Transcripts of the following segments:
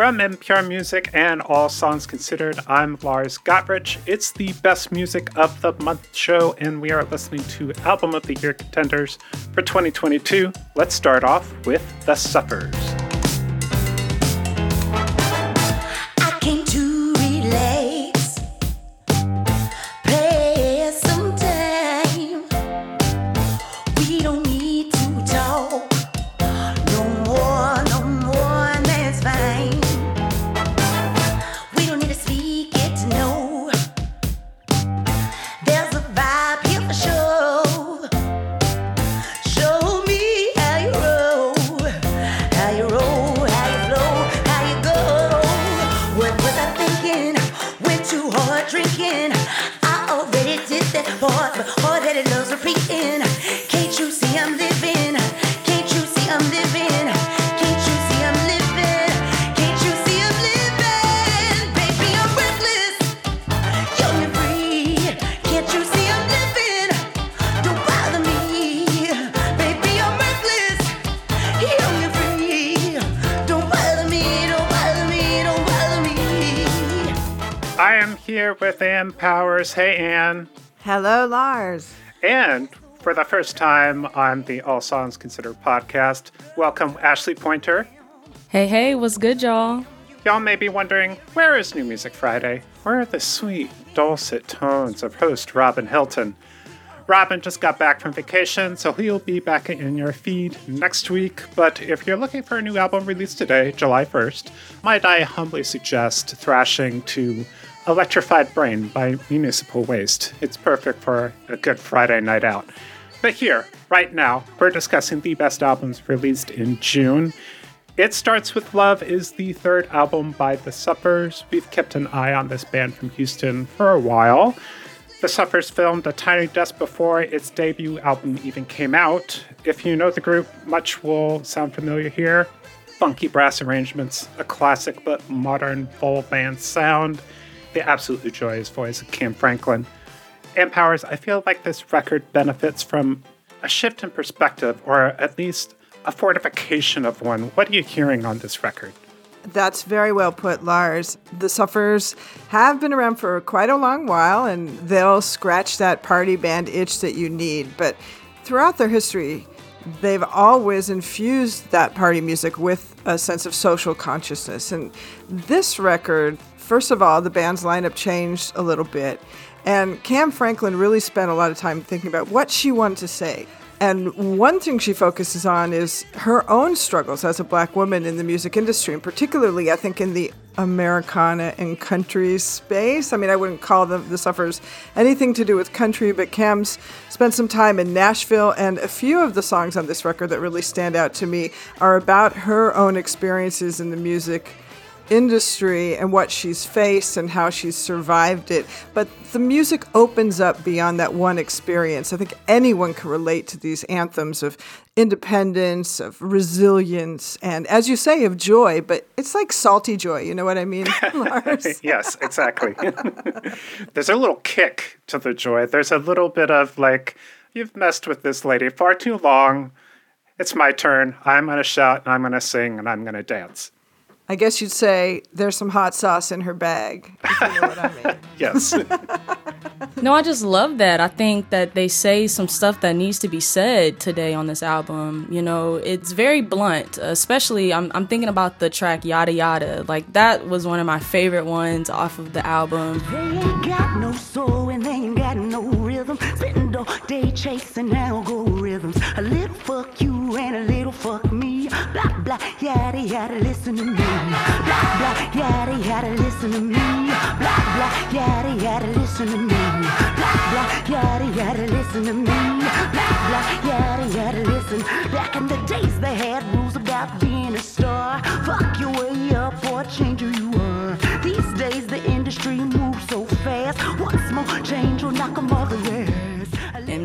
From NPR Music and All Songs Considered, I'm Lars Gotrich. It's the Best Music of the Month show, and we are listening to Album of the Year contenders for 2022. Let's start off with The Suffers. Powers. Hey, Ann. Hello, Lars. And for the first time on the All Songs Considered podcast, welcome Ashley Pointer. Hey, hey, what's good, y'all? Y'all may be wondering, where is New Music Friday? Where are the sweet, dulcet tones of host Robin Hilton? Robin just got back from vacation, so he'll be back in your feed next week. But if you're looking for a new album released today, July 1st, might I humbly suggest thrashing to Electrified Brain by Municipal Waste. It's perfect for a good Friday night out. But here, right now, we're discussing the best albums released in June. It Starts With Love is the third album by The Suffers. We've kept an eye on this band from Houston for a while. The Suffers filmed a Tiny Desk before its debut album even came out. If you know the group, much will sound familiar here. Funky brass arrangements, a classic but modern full band sound, the absolutely joyous voice of Kam Franklin. And Powers, I feel like this record benefits from a shift in perspective, or at least a fortification of one. What are you hearing on this record? That's very well put, Lars. The Suffers have been around for quite a long while, and they'll scratch that party band itch that you need. But throughout their history, they've always infused that party music with a sense of social consciousness. And this record First of all, the band's lineup changed a little bit, and Kam Franklin really spent a lot of time thinking about what she wanted to say. And one thing she focuses on is her own struggles as a black woman in the music industry, and particularly, I think, in the Americana and country space. I mean, I wouldn't call the, the Suffers anything to do with country, but Kam's spent some time in Nashville, and a few of the songs on this record that really stand out to me are about her own experiences in the music industry and what she's faced and how she's survived it. But the music opens up beyond that one experience. I think anyone can relate to these anthems of independence, of resilience, and as you say, of joy. But it's like salty joy. You know what I mean, Lars? yes, exactly. There's a little kick to the joy. There's a little bit of like, you've messed with this lady far too long. It's my turn. I'm going to shout and I'm going to sing and I'm going to dance. I guess you'd say there's some hot sauce in her bag. You know what I mean. yes. no, I just love that. I think that they say some stuff that needs to be said today on this album. You know, it's very blunt, especially I'm, I'm thinking about the track Yada Yada. Like, that was one of my favorite ones off of the album. They ain't got no soul and they ain't got no rhythm. Spitting all day chasing algorithms. Blah, yada, yada, listen to me. Blah, blah, yada, yada, listen to me. Blah, blah, yada, yada, listen to me. Blah, blah, yada, yada, listen to me. Blah, blah, yada, yada, listen. Back in the days they had rules about being a star. Fuck your way up or change who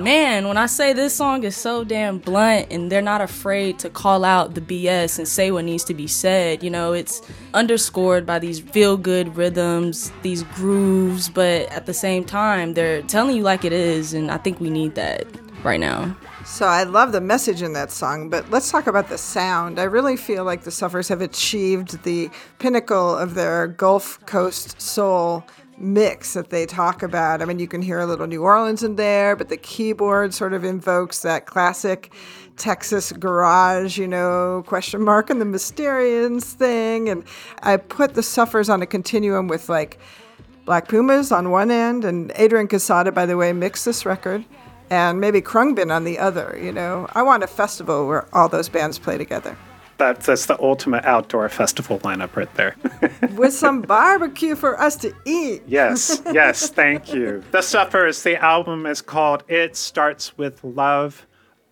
man, when I say this song is so damn blunt and they're not afraid to call out the BS and say what needs to be said, you know, it's underscored by these feel good rhythms, these grooves, but at the same time, they're telling you like it is, and I think we need that. right now. So I love the message in that song, but let's talk about the sound. I really feel like the Suffers have achieved the pinnacle of their Gulf Coast soul mix that they talk about. I mean, you can hear a little New Orleans in there, but the keyboard sort of invokes that classic Texas garage, you know, question mark and the Mysterians thing. And I put the Suffers on a continuum with like Black Pumas on one end, and Adrian Quesada, by the way, mixed this record, and maybe Khruangbin on the other. You know, I want a festival where all those bands play together. That's, that's the ultimate outdoor festival lineup right there. with some barbecue for us to eat. yes, yes, thank you. The Suffers, the album is called It Starts With Love.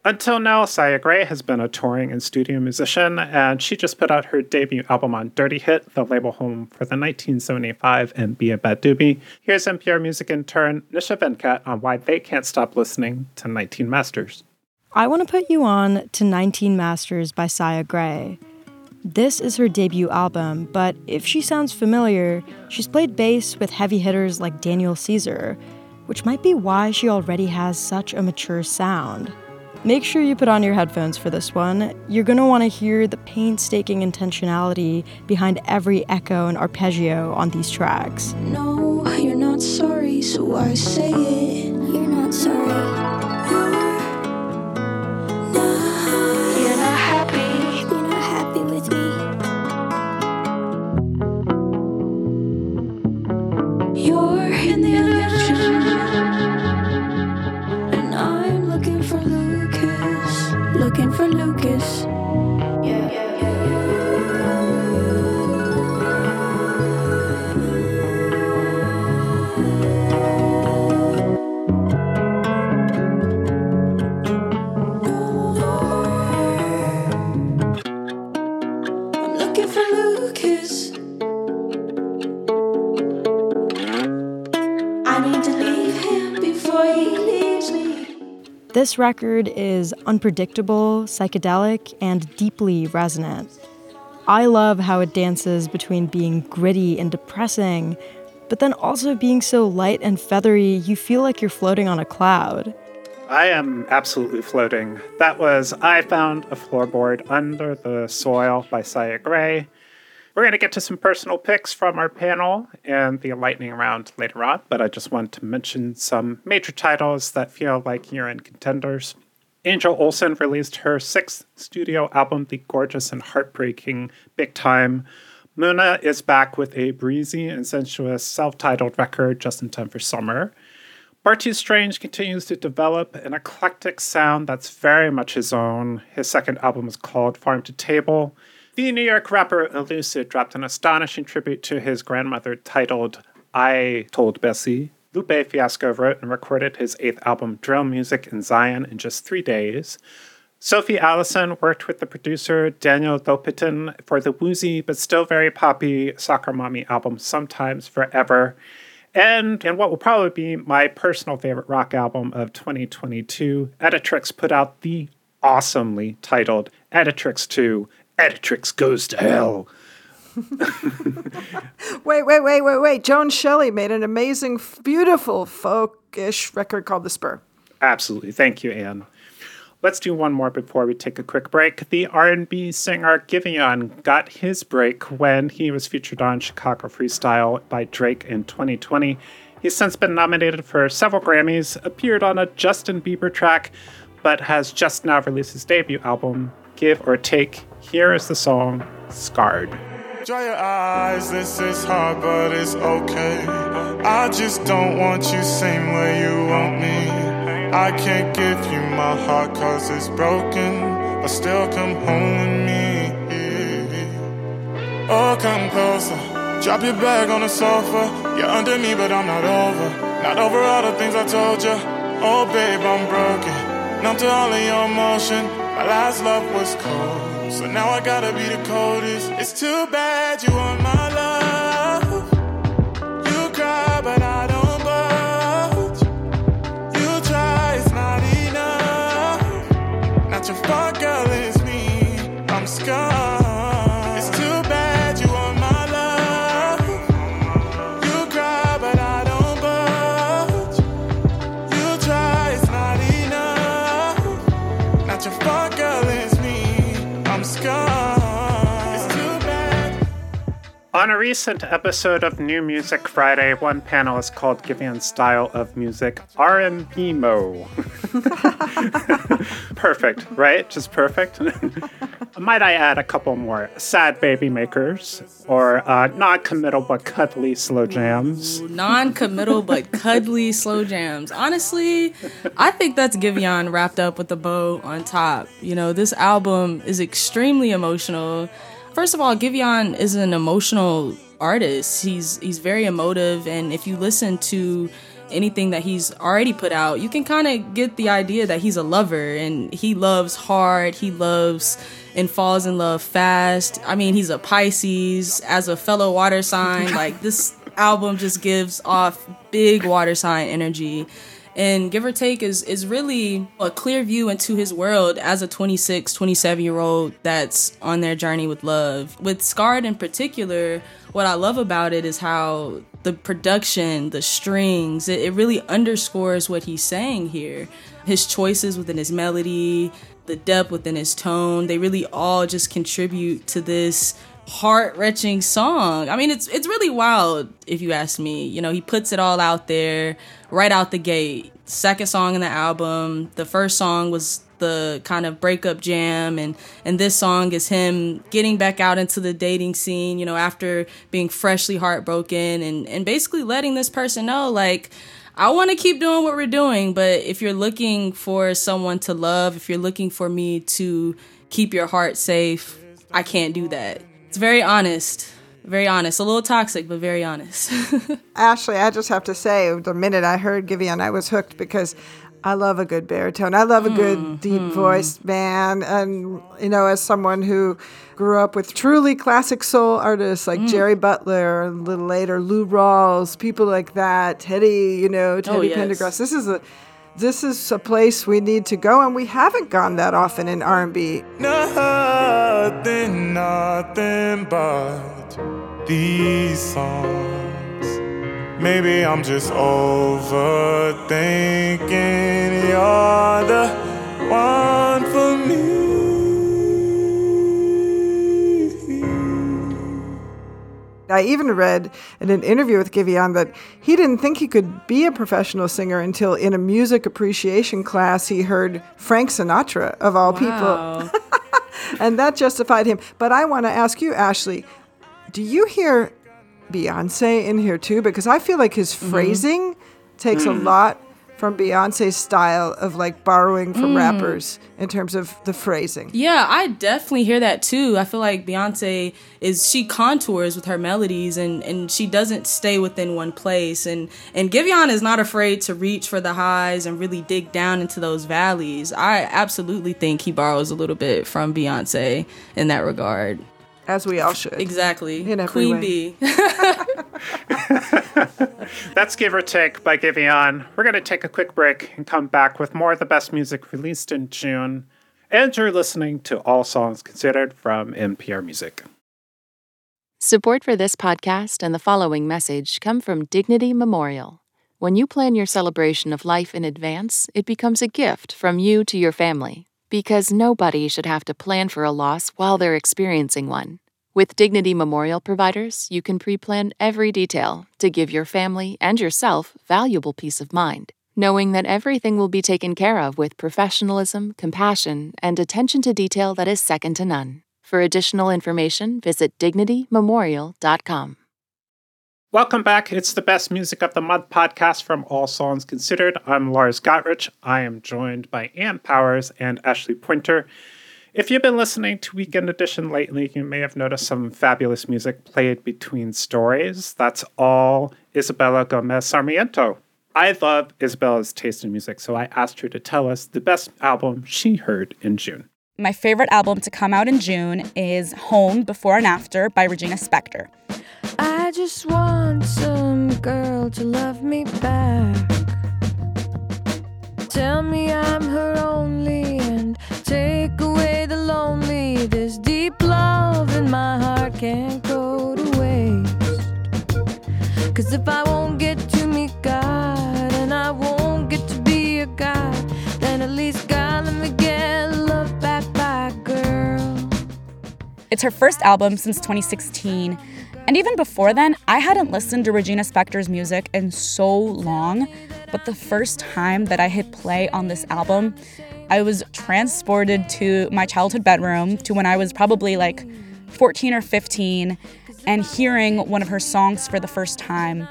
Until now, Saya Gray has been a touring and studio musician, and she just put out her debut album on Dirty Hit, the label home for the 1975 and beabadoobee. Here's NPR music intern Nisha Venkat on why they can't stop listening to 19 Masters. I want to put you on to 19 Masters by Saya Gray. This is her debut album, but if she sounds familiar, she's played bass with heavy hitters like Daniel Caesar, which might be why she already has such a mature sound. Make sure you put on your headphones for this one. You're going to want to hear the painstaking intentionality behind every echo and arpeggio on these tracks. No, you're not sorry, so I say it. You're not sorry. This record is unpredictable, psychedelic, and deeply resonant. I love how it dances between being gritty and depressing, but then also being so light and feathery you feel like you're floating on a cloud. I am absolutely floating. That was I Found a Floorboard Under the Soil by Saya Gray. We're going to get to some personal picks from our panel and the lightning round later on, but I just want to mention some major titles that feel like year end contenders. Angel Olsen released her sixth studio album, The Gorgeous and Heartbreaking Big Time. Muna is back with a breezy and sensuous self titled record just in time for summer. Bartees Strange continues to develop an eclectic sound that's very much his own. His second album is called Farm to Table. The New York rapper Elucid dropped an astonishing tribute to his grandmother titled I Told Bessie. Lupe Fiasco wrote and recorded his eighth album, Drill Music in Zion, in just three days. Sophie Allison worked with the producer Daniel Lopatin for the woozy but still very poppy Soccer Mommy album, Sometimes Forever. And, and what will probably be my personal favorite rock album of 2022, Editrix put out the awesomely titled Editrix 2 Editrix Goes to Hell. Wait, wait, wait, wait, wait. Joan Shelley made an amazing, beautiful folkish record called The Spur. Absolutely. Thank you, Ann. Let's do one more before we take a quick break. The R&B singer Giveon got his break when he was featured on Chicago Freestyle by Drake in 2020. He's since been nominated for several Grammys, appeared on a Justin Bieber track, but has just now released his debut album, Give or Take. Here is the song Scarred. Dry your eyes, this is hard, but it's okay. I just don't want you same way you want me. I can't give you my heart cause it's broken, but still come home with me. Oh, come closer. Drop your bag on the sofa. You're under me, but I'm not over. Not over all the things I told you. Oh, babe, I'm broken. Numb to all of your emotion. Last love was cold. So now I gotta be the coldest. It's too bad you want my love. sky. A recent episode of New Music Friday, one panelist called Giveon's style of music R&B mo. perfect, right? Just perfect. Might I add a couple more sad baby makers or uh, non-committal but cuddly slow jams? Non-committal but cuddly slow jams. Honestly, I think that's Giveon wrapped up with a bow on top. You know, this album is extremely emotional. First of all, Giveon is an emotional artist. He's he's very emotive, and if you listen to anything that he's already put out, you can kind of get the idea that he's a lover and he loves hard. He loves and falls in love fast. I mean, he's a Pisces as a fellow water sign. like this album just gives off big water sign energy and give or take is is really a clear view into his world as a 26 27 year old that's on their journey with love. With scarred in particular what i love about it is how the production the strings it, it really underscores what he's saying here. His choices within his melody the depth within his tone they really all just contribute to this heart-wrenching song. I mean, it's it's really wild if you ask me. You know, he puts it all out there right out the gate. Second song in the album. The first song was the kind of breakup jam and and this song is him getting back out into the dating scene, you know, after being freshly heartbroken and and basically letting this person know like I want to keep doing what we're doing, but if you're looking for someone to love, if you're looking for me to keep your heart safe, I can't do that it's very honest. Very honest. A little toxic, but very honest. Ashley, I just have to say, the minute I heard Giveon, I was hooked because I love a good baritone. I love a good mm, deep mm. voiced man. And, you know, as someone who grew up with truly classic soul artists like mm. Jerry Butler, a little later Lou Rawls, people like that, Teddy, you know, Teddy oh, yes. Pendergrass. This is a this is a place we need to go and we haven't gone that often in R&B. Nothing, nothing but these songs. Maybe I'm just overthinking. You're the one for me. I even read in an interview with Giveon that he didn't think he could be a professional singer until in a music appreciation class he heard Frank Sinatra, of all wow. people. and that justified him. But I want to ask you, Ashley, do you hear Beyonce in here too? Because I feel like his mm-hmm. phrasing takes mm. a lot from Beyonce's style of like borrowing from mm. rappers in terms of the phrasing. Yeah, I definitely hear that too. I feel like Beyonce is she contours with her melodies and and she doesn't stay within one place and and Giveon is not afraid to reach for the highs and really dig down into those valleys. I absolutely think he borrows a little bit from Beyonce in that regard. As we all should. Exactly. In every Queen way. Bee. That's Give or Take by Giveon. We're going to take a quick break and come back with more of the best music released in June. And you're listening to All Songs Considered from NPR Music. Support for this podcast and the following message come from Dignity Memorial. When you plan your celebration of life in advance, it becomes a gift from you to your family because nobody should have to plan for a loss while they're experiencing one. With Dignity Memorial providers, you can pre plan every detail to give your family and yourself valuable peace of mind, knowing that everything will be taken care of with professionalism, compassion, and attention to detail that is second to none. For additional information, visit dignitymemorial.com. Welcome back. It's the Best Music of the Month podcast from All Songs Considered. I'm Lars Gotrich. I am joined by Ann Powers and Ashley Pointer. If you've been listening to Weekend Edition lately, you may have noticed some fabulous music played between stories. That's all Isabella Gomez Sarmiento. I love Isabella's taste in music, so I asked her to tell us the best album she heard in June. My favorite album to come out in June is Home Before and After by Regina Spektor. I just want some girl to love me back. Tell me I'm her only and take away my heart can't go to waste. Cause if I won't get to meet God and I won't get to be a God, then at least God let me get love back by girl. It's her first album since 2016 and even before then, I hadn't listened to Regina Spektor's music in so long, but the first time that I hit play on this album, I was transported to my childhood bedroom to when I was probably like 14 or 15 and hearing one of her songs for the first time.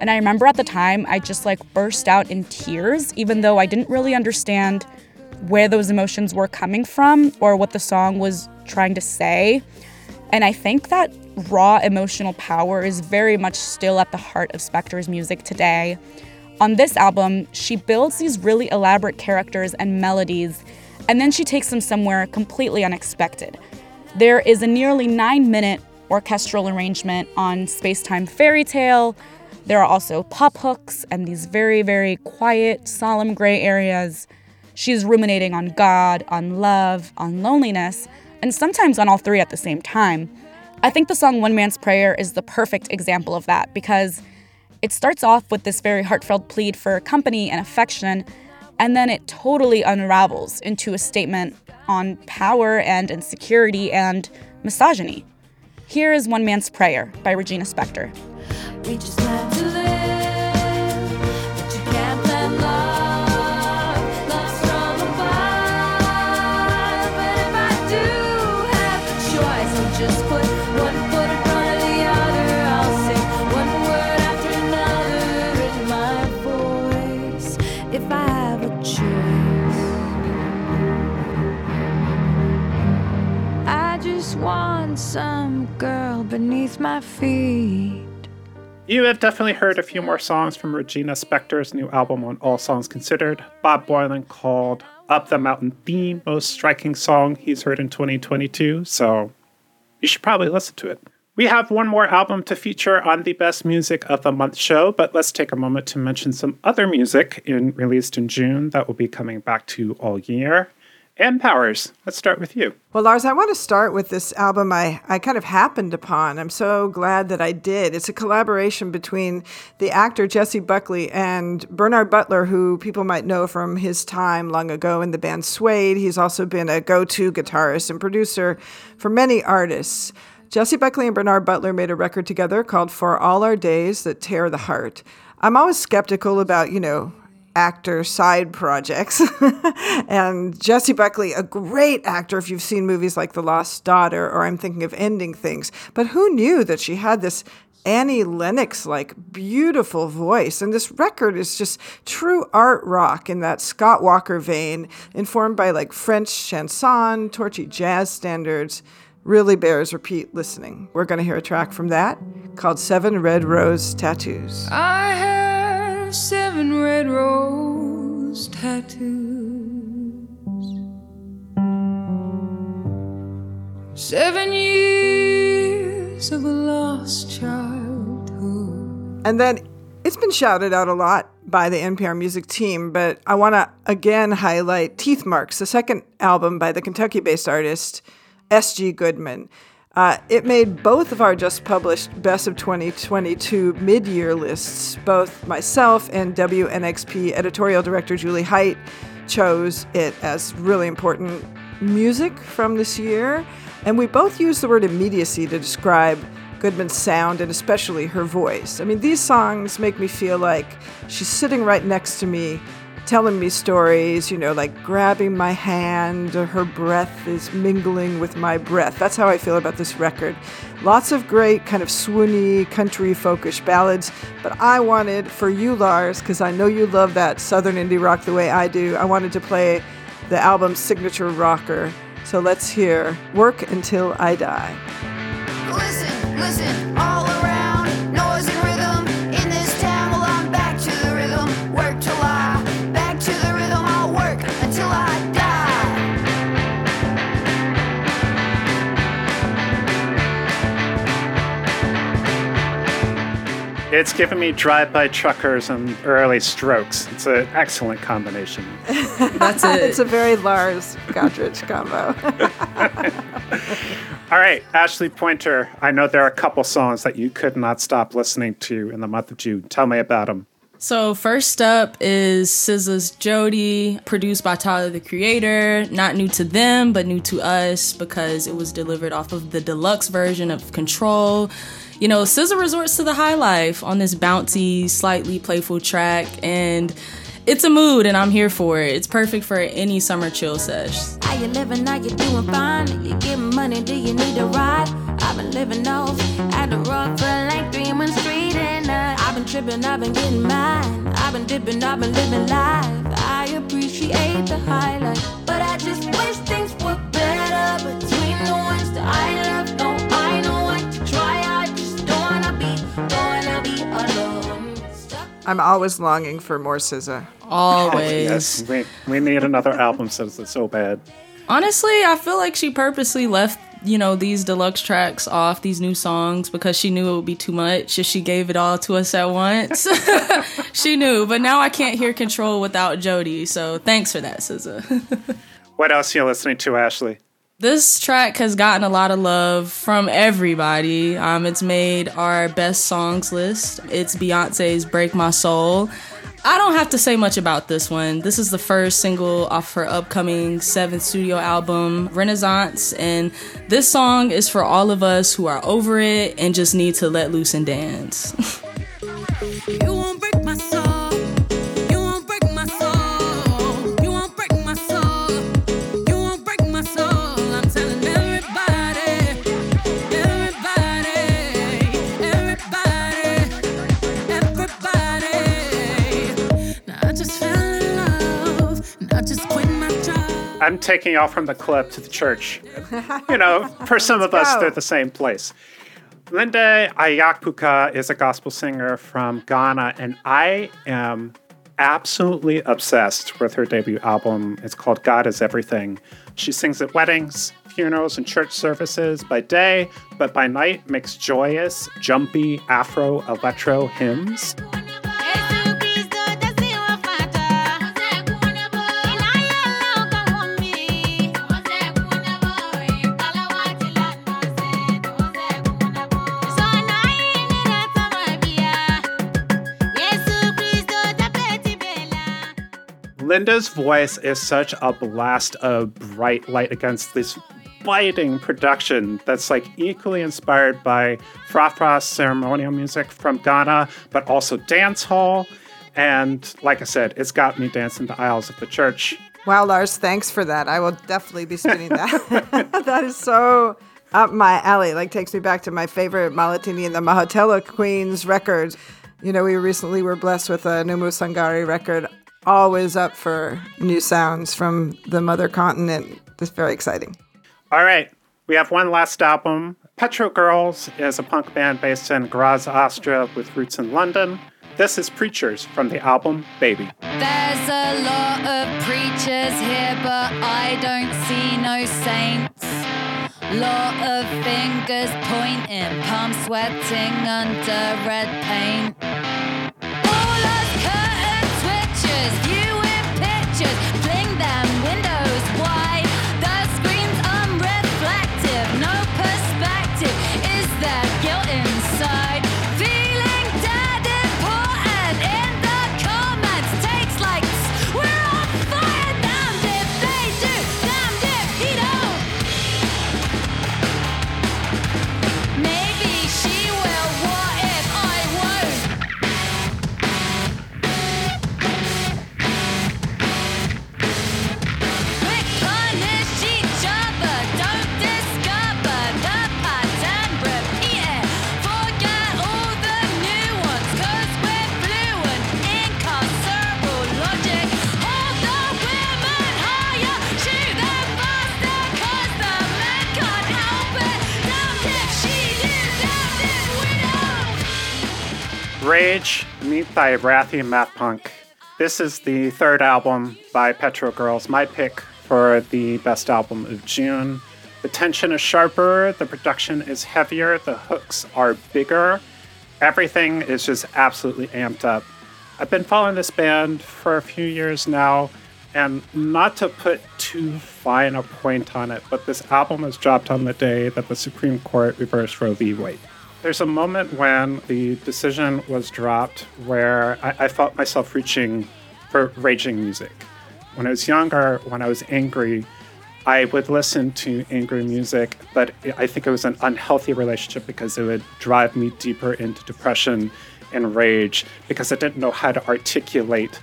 And I remember at the time, I just like burst out in tears, even though I didn't really understand where those emotions were coming from or what the song was trying to say. And I think that raw emotional power is very much still at the heart of Spektor's music today. On this album, she builds these really elaborate characters and melodies, and then she takes them somewhere completely unexpected. There is a nearly nine minute orchestral arrangement on Spacetime Fairy Tale. There are also pop hooks and these very, very quiet, solemn gray areas. She's ruminating on God, on love, on loneliness, and sometimes on all three at the same time. I think the song One Man's Prayer is the perfect example of that because it starts off with this very heartfelt plead for company and affection, and then it totally unravels into a statement on power and insecurity and misogyny. Here is One Man's Prayer by Regina Spektor. Some girl beneath my feet. You have definitely heard a few more songs from Regina Spektor's new album on All Songs Considered. Bob Boilen called Up the Mountain the most striking song he's heard in 2022, so you should probably listen to it. We have one more album to feature on the Best Music of the Month show, but let's take a moment to mention some other music in, released in June that will be coming back to all year. Ann Powers, let's start with you. Well, Lars, I want to start with this album I, I kind of happened upon. I'm so glad that I did. It's a collaboration between the actor Jessie Buckley and Bernard Butler, who people might know from his time long ago in the band Suede. He's also been a go to guitarist and producer for many artists. Jessie Buckley and Bernard Butler made a record together called For All Our Days That Tear the Heart. I'm always skeptical about, you know, actor side projects. and Jessie Buckley, a great actor if you've seen movies like The Lost Daughter or I'm thinking of Ending Things. But who knew that she had this Annie Lennox like beautiful voice. And this record is just true art rock in that Scott Walker vein, informed by like French chanson, torchy jazz standards. Really bears repeat listening. We're going to hear a track from that called Seven Red Rose Tattoos. Seven red rose tattoos. Seven years of a lost childhood. And then it's been shouted out a lot by the NPR music team, but I want to again highlight Teeth Marks, the second album by the Kentucky based artist S.G. Goodman. Uh, it made both of our just published Best of 2022 mid year lists. Both myself and WNXP editorial director Julie Height chose it as really important music from this year. And we both used the word immediacy to describe Goodman's sound and especially her voice. I mean, these songs make me feel like she's sitting right next to me telling me stories, you know, like grabbing my hand, her breath is mingling with my breath. That's how I feel about this record. Lots of great kind of swoony country folkish ballads, but I wanted for you, Lars, because I know you love that southern indie rock the way I do, I wanted to play the album's signature rocker. So let's hear Work Until I Die. Listen, listen, It's giving me drive-by truckers and early strokes. It's an excellent combination. That's it. it's a very Lars Gotrich combo. All right, Ashley Pointer. I know there are a couple songs that you could not stop listening to in the month of June. Tell me about them. So first up is SZA's Jodie, produced by Tyler the Creator. Not new to them, but new to us because it was delivered off of the deluxe version of Control. You know, SZA resorts to the high life on this bouncy, slightly playful track, and it's a mood, and I'm here for it. It's perfect for any summer chill sesh. How you living? How you doing fine? You getting money? Do you need a ride? I've been living off at the rock for like three months straight, and I've been tripping, I've been getting mine. I've been dipping, I've been living life. I appreciate the highlight, but I just wish things were better between the ones that I love. I'm always longing for more SZA. Always. Yes, we, we need another album since it's so bad. Honestly, I feel like she purposely left, you know, these deluxe tracks off, these new songs, because she knew it would be too much if she gave it all to us at once. she knew, but now I can't hear Control without Jodie, so thanks for that, SZA. What else are you listening to, Ashley? This track has gotten a lot of love from everybody. Um, it's made our best songs list. It's Beyonce's Break My Soul. I don't have to say much about this one. This is the first single off her upcoming seventh studio album, Renaissance, and this song is for all of us who are over it and just need to let loose and dance. I'm taking y'all from the club to the church. You know, for some of us, go. they're the same place. Linda Ayupuka is a gospel singer from Ghana, and I am absolutely obsessed with her debut album. It's called God is Everything. She sings at weddings, funerals, and church services by day, but by night makes joyous, jumpy Afro electro hymns. Linda's voice is such a blast of bright light against this biting production that's like equally inspired by Frafra ceremonial music from Ghana, but also dance hall. And like I said, it's got me dancing the aisles of the church. Wow, Lars, thanks for that. I will definitely be spinning that. that is so up my alley. Like takes me back to my favorite Mahlathini and the Mahotella Queens record. You know, we recently were blessed with a Oumou Sangaré record. Always up for new sounds from the mother continent. It's very exciting. All right, we have one last album. Petrol Girls is a punk band based in Graz, Austria, with roots in London. This is Preachers from the album Baby. There's a lot of preachers here, but I don't see no saints. Lot of fingers pointing, palms sweating under red paint. Thy Wrathy Math Punk. This is the third album by Petrol Girls, my pick for the best album of June. The tension is sharper, the production is heavier, the hooks are bigger. Everything is just absolutely amped up. I've been following this band for a few years now, and not to put too fine a point on it, but this album was dropped on the day that the Supreme Court reversed Roe v. Wade. There's a moment when the decision was dropped where I, I felt myself reaching for raging music. When I was younger, when I was angry, I would listen to angry music, but I think it was an unhealthy relationship because it would drive me deeper into depression and rage because I didn't know how to articulate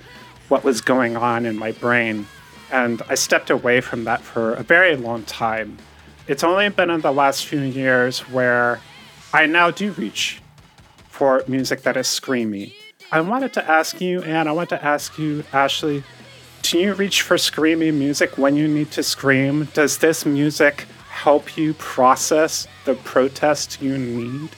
what was going on in my brain. And I stepped away from that for a very long time. It's only been in the last few years where I now do reach for music that is screamy. I wanted to ask you, and I want to ask you, Ashley, do you reach for screamy music when you need to scream? Does this music help you process the protest you need?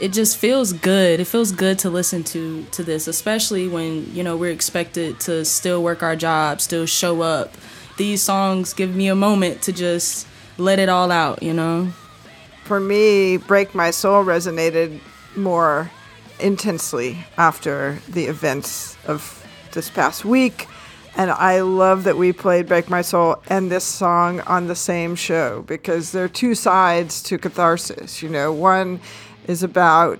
It just feels good. It feels good to listen to to this, especially when, you know, we're expected to still work our job, still show up. These songs give me a moment to just let it all out, you know? For me, Break My Soul resonated more intensely after the events of this past week. And I love that we played Break My Soul and this song on the same show because there are two sides to catharsis. You know, one is about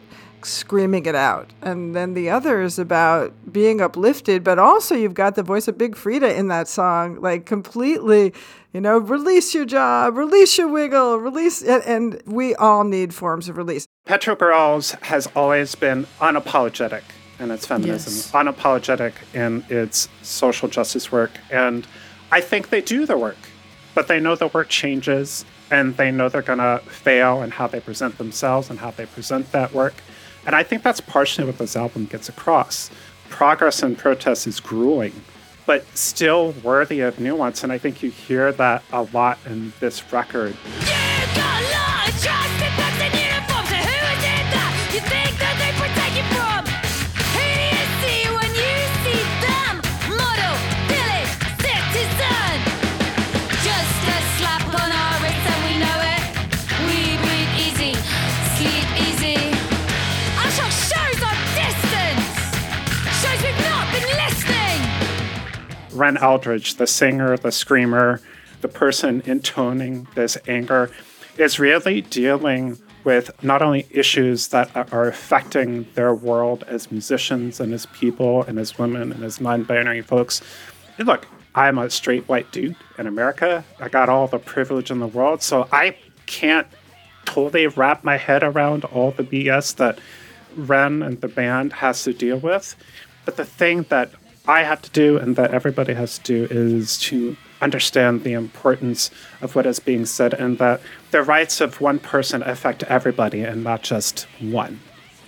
screaming it out, and then the other is about being uplifted, but also you've got the voice of Big Freedia in that song, like completely, you know, release your job, release your wiggle, release, and, and we all need forms of release. Petrol Girls has always been unapologetic in its feminism, Yes. unapologetic in its social justice work. And I think they do the work, but they know the work changes and they know they're going to fail in how they present themselves and how they present that work. And I think that's partially what this album gets across. Progress and protest is grueling, but still worthy of nuance. And I think you hear that a lot in this record. Ren Aldridge, the singer, the screamer, the person intoning this anger, is really dealing with not only issues that are affecting their world as musicians and as people and as women and as non binary folks. Look, I'm a straight white dude in America. I got all the privilege in the world, so I can't totally wrap my head around all the BS that Ren and the band has to deal with. But the thing that I have to do and that everybody has to do is to understand the importance of what is being said and that the rights of one person affect everybody and not just one.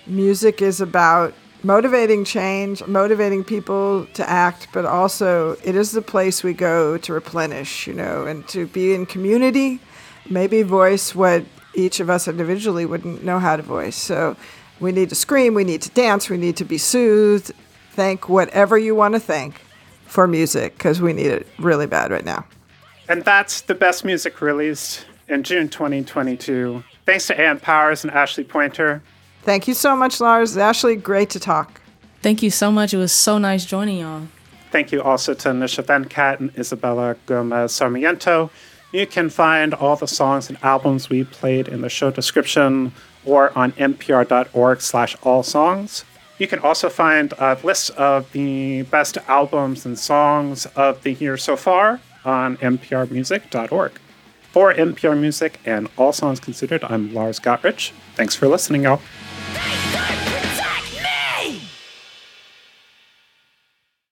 Music is about motivating change, motivating people to act, but also it is the place we go to replenish, you know, and to be in community, maybe voice what each of us individually wouldn't know how to voice. So we need to scream, we need to dance, we need to be soothed. Thank whatever you want to thank for music because we need it really bad right now. And that's the best music released in June 2022. Thanks to Ann Powers and Ashley Pointer. Thank you so much, Lars. Ashley, great to talk. Thank you so much. It was so nice joining y'all. Thank you also to Nisha Venkat and Isabella Gomez Sarmiento. You can find all the songs and albums we played in the show description or on npr.org slash all songs. You can also find uh, a list of the best albums and songs of the year so far on nprmusic.org. For NPR Music and All Songs Considered, I'm Lars Gotrich. Thanks for listening, y'all.